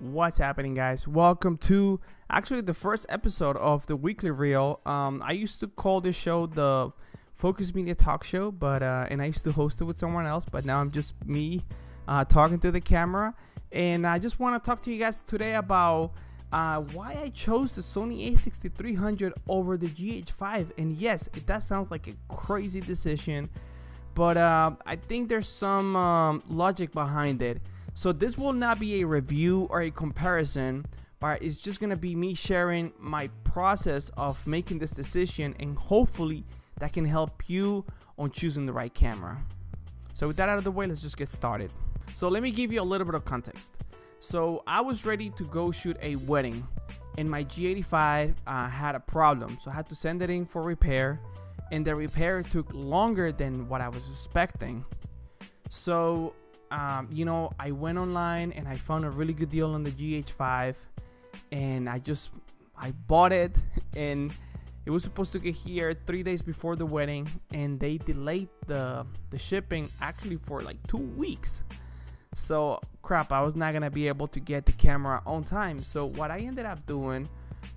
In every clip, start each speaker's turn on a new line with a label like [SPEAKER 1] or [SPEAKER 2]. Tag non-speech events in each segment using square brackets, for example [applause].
[SPEAKER 1] What's happening, guys? Welcome to actually the first episode of the weekly reel. Um, I used to call this show the Focus Media Talk Show, but uh, and I used to host it with someone else, but now I'm just me uh, talking to the camera, and I just want to talk to you guys today about uh, why I chose the Sony a6300 over the GH5. And yes, it does sound like a crazy decision, but uh, I think there's some um, logic behind it. So this will not be a review or a comparison, but it's just gonna be me sharing my process of making this decision, and hopefully that can help you on choosing the right camera. So with that out of the way, let's just get started. So let me give you a little bit of context. So I was ready to go shoot a wedding, and my G85 uh, had a problem, so I had to send it in for repair, and the repair took longer than what I was expecting. So um, you know, I went online and I found a really good deal on the GH5, and I just I bought it, and it was supposed to get here three days before the wedding, and they delayed the the shipping actually for like two weeks. So crap, I was not gonna be able to get the camera on time. So what I ended up doing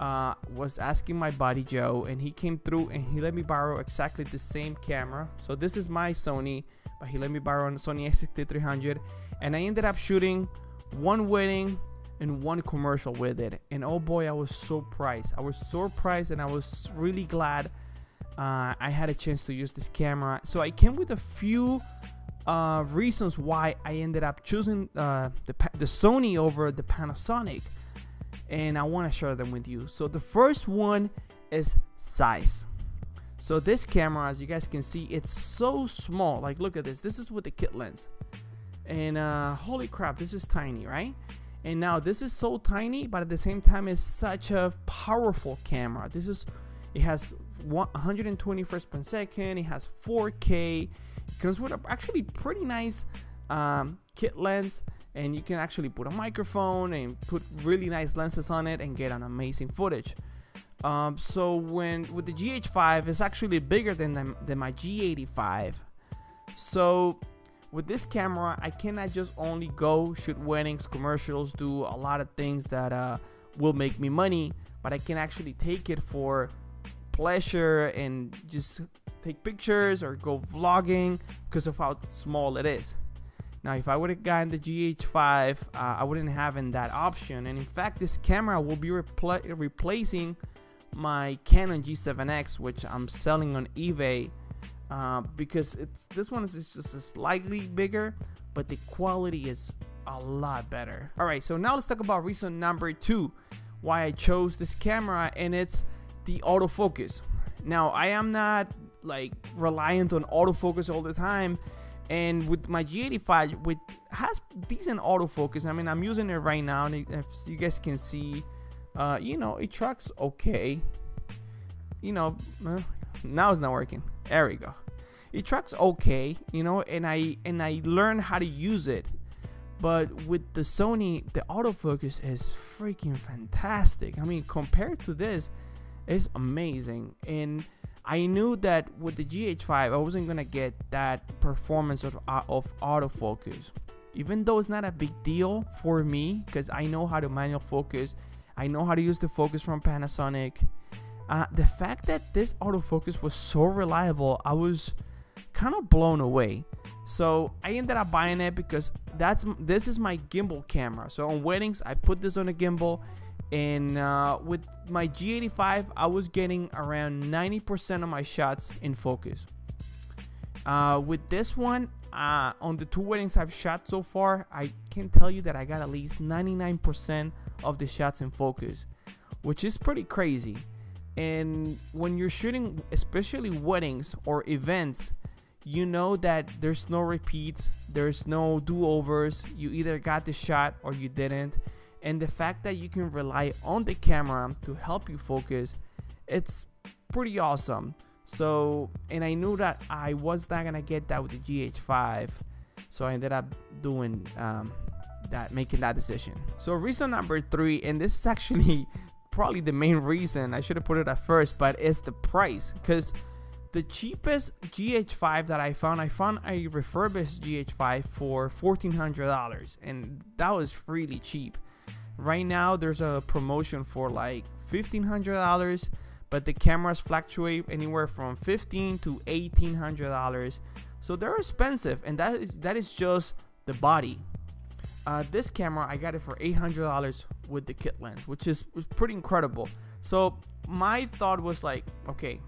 [SPEAKER 1] uh, was asking my buddy Joe, and he came through and he let me borrow exactly the same camera. So this is my Sony but he let me borrow a Sony a6300 and I ended up shooting one wedding and one commercial with it. And oh boy I was so surprised. I was so surprised and I was really glad uh, I had a chance to use this camera. So I came with a few uh, reasons why I ended up choosing uh, the, the Sony over the Panasonic and I want to share them with you so the first one is size so this camera, as you guys can see, it's so small. Like, look at this. This is with the kit lens. And uh, holy crap, this is tiny, right? And now this is so tiny, but at the same time, it's such a powerful camera. This is, it has 120 frames per second. It has 4K. It comes with a actually pretty nice um, kit lens and you can actually put a microphone and put really nice lenses on it and get an amazing footage. Um, so when with the GH5, it's actually bigger than the, than my G85. So with this camera, I cannot just only go shoot weddings, commercials, do a lot of things that uh, will make me money, but I can actually take it for pleasure and just take pictures or go vlogging because of how small it is. Now, if I would have gotten the GH5, uh, I wouldn't have in that option. And in fact, this camera will be repl replacing my Canon G7X, which I'm selling on eBay uh, because it's this one is just slightly bigger, but the quality is a lot better. All right, so now let's talk about reason number two, why I chose this camera, and it's the autofocus. Now I am not like reliant on autofocus all the time. And with my G85, which has decent autofocus, I mean, I'm using it right now, and if you guys can see, uh, you know, it tracks okay. You know, uh, now it's not working. There we go. It tracks okay, you know, and I and I learned how to use it. But with the Sony, the autofocus is freaking fantastic. I mean, compared to this, it's amazing. And I knew that with the GH5, I wasn't gonna get that performance of, uh, of autofocus. Even though it's not a big deal for me, because I know how to manual focus I know how to use the focus from Panasonic. Uh, the fact that this autofocus was so reliable, I was kind of blown away. So I ended up buying it because that's this is my gimbal camera. So on weddings, I put this on a gimbal, and uh, with my G85, I was getting around 90% of my shots in focus. Uh, with this one, uh, on the two weddings I've shot so far, I can tell you that I got at least 99% of the shots in focus, which is pretty crazy. And when you're shooting, especially weddings or events, you know that there's no repeats, there's no do overs. You either got the shot or you didn't. And the fact that you can rely on the camera to help you focus, it's pretty awesome. So, and I knew that I was not gonna get that with the GH5, so I ended up doing um, that, making that decision. So, reason number three, and this is actually [laughs] probably the main reason I should have put it at first, but it's the price because the cheapest GH5 that I found, I found a refurbished GH5 for $1,400, and that was really cheap. right now there's a promotion for like $1500 but the cameras fluctuate anywhere from 15 to $1800 so they're expensive and that is that is just the body. Uh, this camera I got it for $800 with the kit lens which is pretty incredible. So my thought was like okay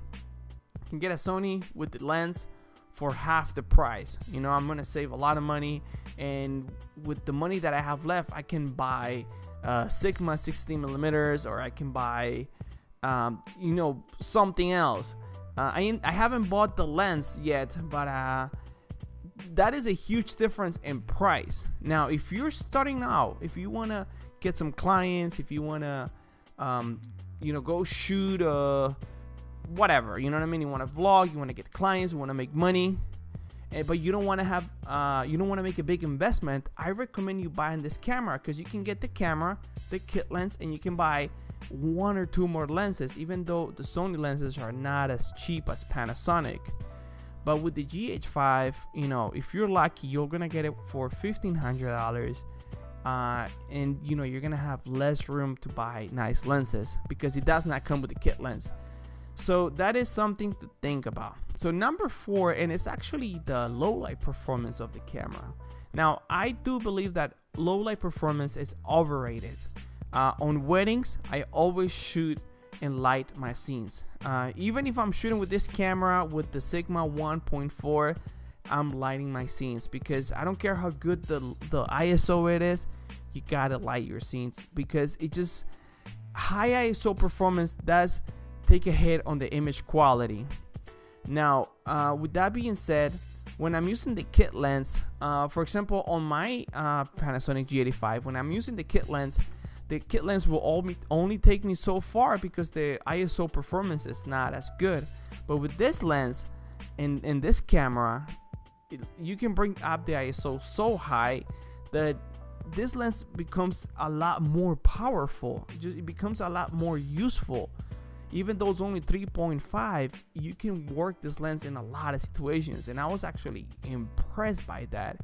[SPEAKER 1] can get a Sony with the lens for half the price. You know I'm gonna save a lot of money and with the money that I have left I can buy uh, Sigma 16 millimeters or I can buy um, you know something else. Uh, I, I haven't bought the lens yet but uh, that is a huge difference in price. Now if you're starting out if you want to get some clients if you want to um, you know go shoot uh whatever you know what i mean? You want to vlog you want to get clients you want to make money Eh, but you don't want to have uh, you don't want to make a big investment i recommend you buying this camera because you can get the camera the kit lens and you can buy one or two more lenses even though the sony lenses are not as cheap as panasonic. But with the gh5 you know if you're lucky you're gonna get it for $1500 uh, and you know you're gonna have less room to buy nice lenses because it does not come with the kit lens so that is something to think about. So number four, and it's actually the low light performance of the camera. Now I do believe that low light performance is overrated. Uh, on weddings, I always shoot and light my scenes. Uh, even if I'm shooting with this camera with the Sigma 1.4, I'm lighting my scenes because I don't care how good the the ISO it is, you gotta light your scenes because it just high ISO performance does take a hit on the image quality. Now, uh, with that being said, when I'm using the kit lens, uh, for example, on my uh, Panasonic G85, when I'm using the kit lens, the kit lens will only, take me so far because the ISO performance is not as good. But with this lens and, and this camera, it, you can bring up the ISO so high that this lens becomes a lot more powerful. Just, it becomes a lot more useful even though it's only 3.5 you can work this lens in a lot of situations. And i was actually impressed by that.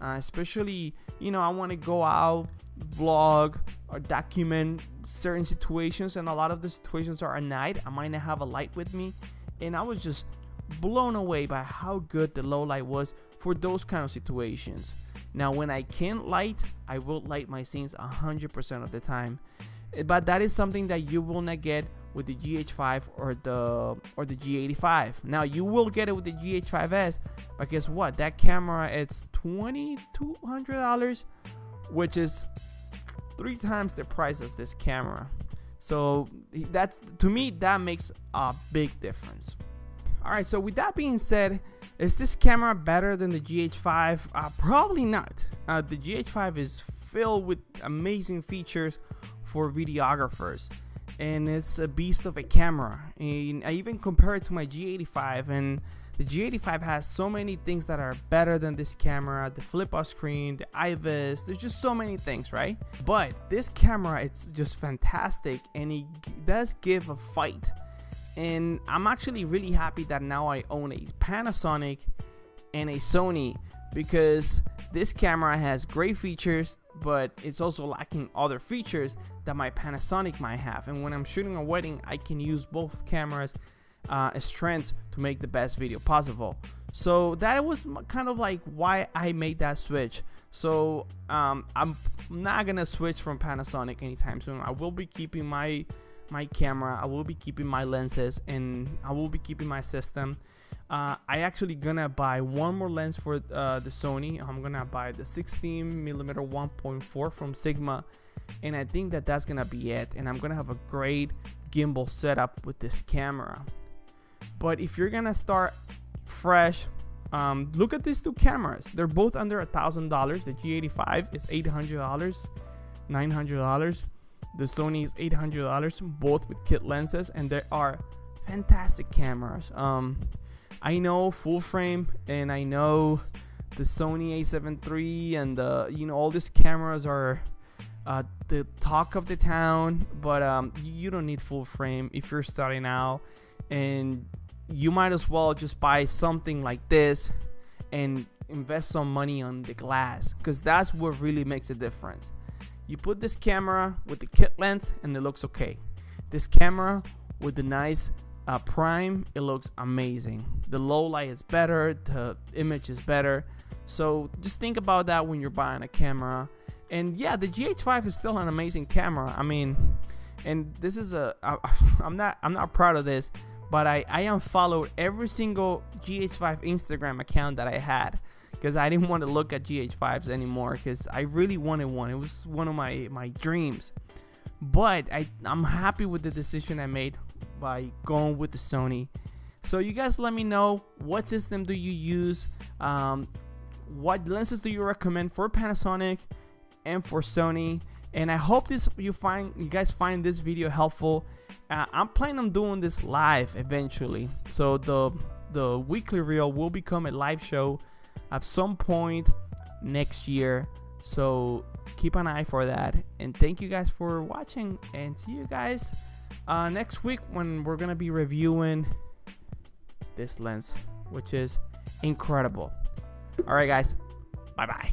[SPEAKER 1] Uh, especially you know i want to go out vlog or document certain situations and a lot of the situations are at night. I might not have a light with me. And i was just blown away by how good the low light was for those kind of situations. Now when i can't light i will light my scenes 100% of the time. But that is something that you will not get with the GH5 or the or the G85. Now you will get it with the GH5s, but guess what? That camera it's twenty two hundred dollars, which is three times the price of this camera. So that's to me that makes a big difference. All right, so with that being said, is this camera better than the GH5? Uh, probably not. Uh, the GH5 is filled with amazing features for videographers and it's a beast of a camera. And I even compare it to my G85 and the G85 has so many things that are better than this camera, the flip out screen, the IBIS, there's just so many things, right? But this camera, it's just fantastic and it does give a fight. And I'm actually really happy that now I own a Panasonic and a Sony because this camera has great features but it's also lacking other features that my Panasonic might have. And when I'm shooting a wedding, I can use both cameras' uh, strengths to make the best video possible. So that was kind of like why I made that switch. So um, I'm not gonna switch from Panasonic anytime soon. I will be keeping my my camera. I will be keeping my lenses, and I will be keeping my system. Uh, I actually gonna buy one more lens for uh, the Sony. I'm gonna buy the 16 millimeter 1.4 from Sigma, and I think that that's gonna be it. And I'm gonna have a great gimbal setup with this camera. But if you're gonna start fresh, um, look at these two cameras. They're both under a thousand dollars. The G85 is eight hundred dollars, nine hundred dollars. The Sony is eight hundred dollars, both with kit lenses, and they are fantastic cameras. Um, I know full frame and I know the Sony A7 III and the you know all these cameras are uh, the talk of the town, but um, you don't need full frame if you're starting out, and you might as well just buy something like this and invest some money on the glass because that's what really makes a difference. You put this camera with the kit lens and it looks okay. This camera with the nice uh, prime, it looks amazing. The low light is better, the image is better. So just think about that when you're buying a camera. And yeah, the GH5 is still an amazing camera. I mean, and this is a I, [laughs] I'm not I'm not proud of this, but I I unfollowed every single GH5 Instagram account that I had because I didn't want to look at GH5s anymore because I really wanted one. It was one of my my dreams. But I I'm happy with the decision I made by going with the Sony. So you guys let me know what system do you use, um, what lenses do you recommend for Panasonic and for Sony, and I hope this you find you guys find this video helpful. Uh, I'm planning on doing this live eventually, so the the weekly reel will become a live show at some point next year. So keep an eye for that. And thank you guys for watching. And see you guys uh, next week when we're gonna be reviewing this lens, which is incredible. All right, guys. Bye bye.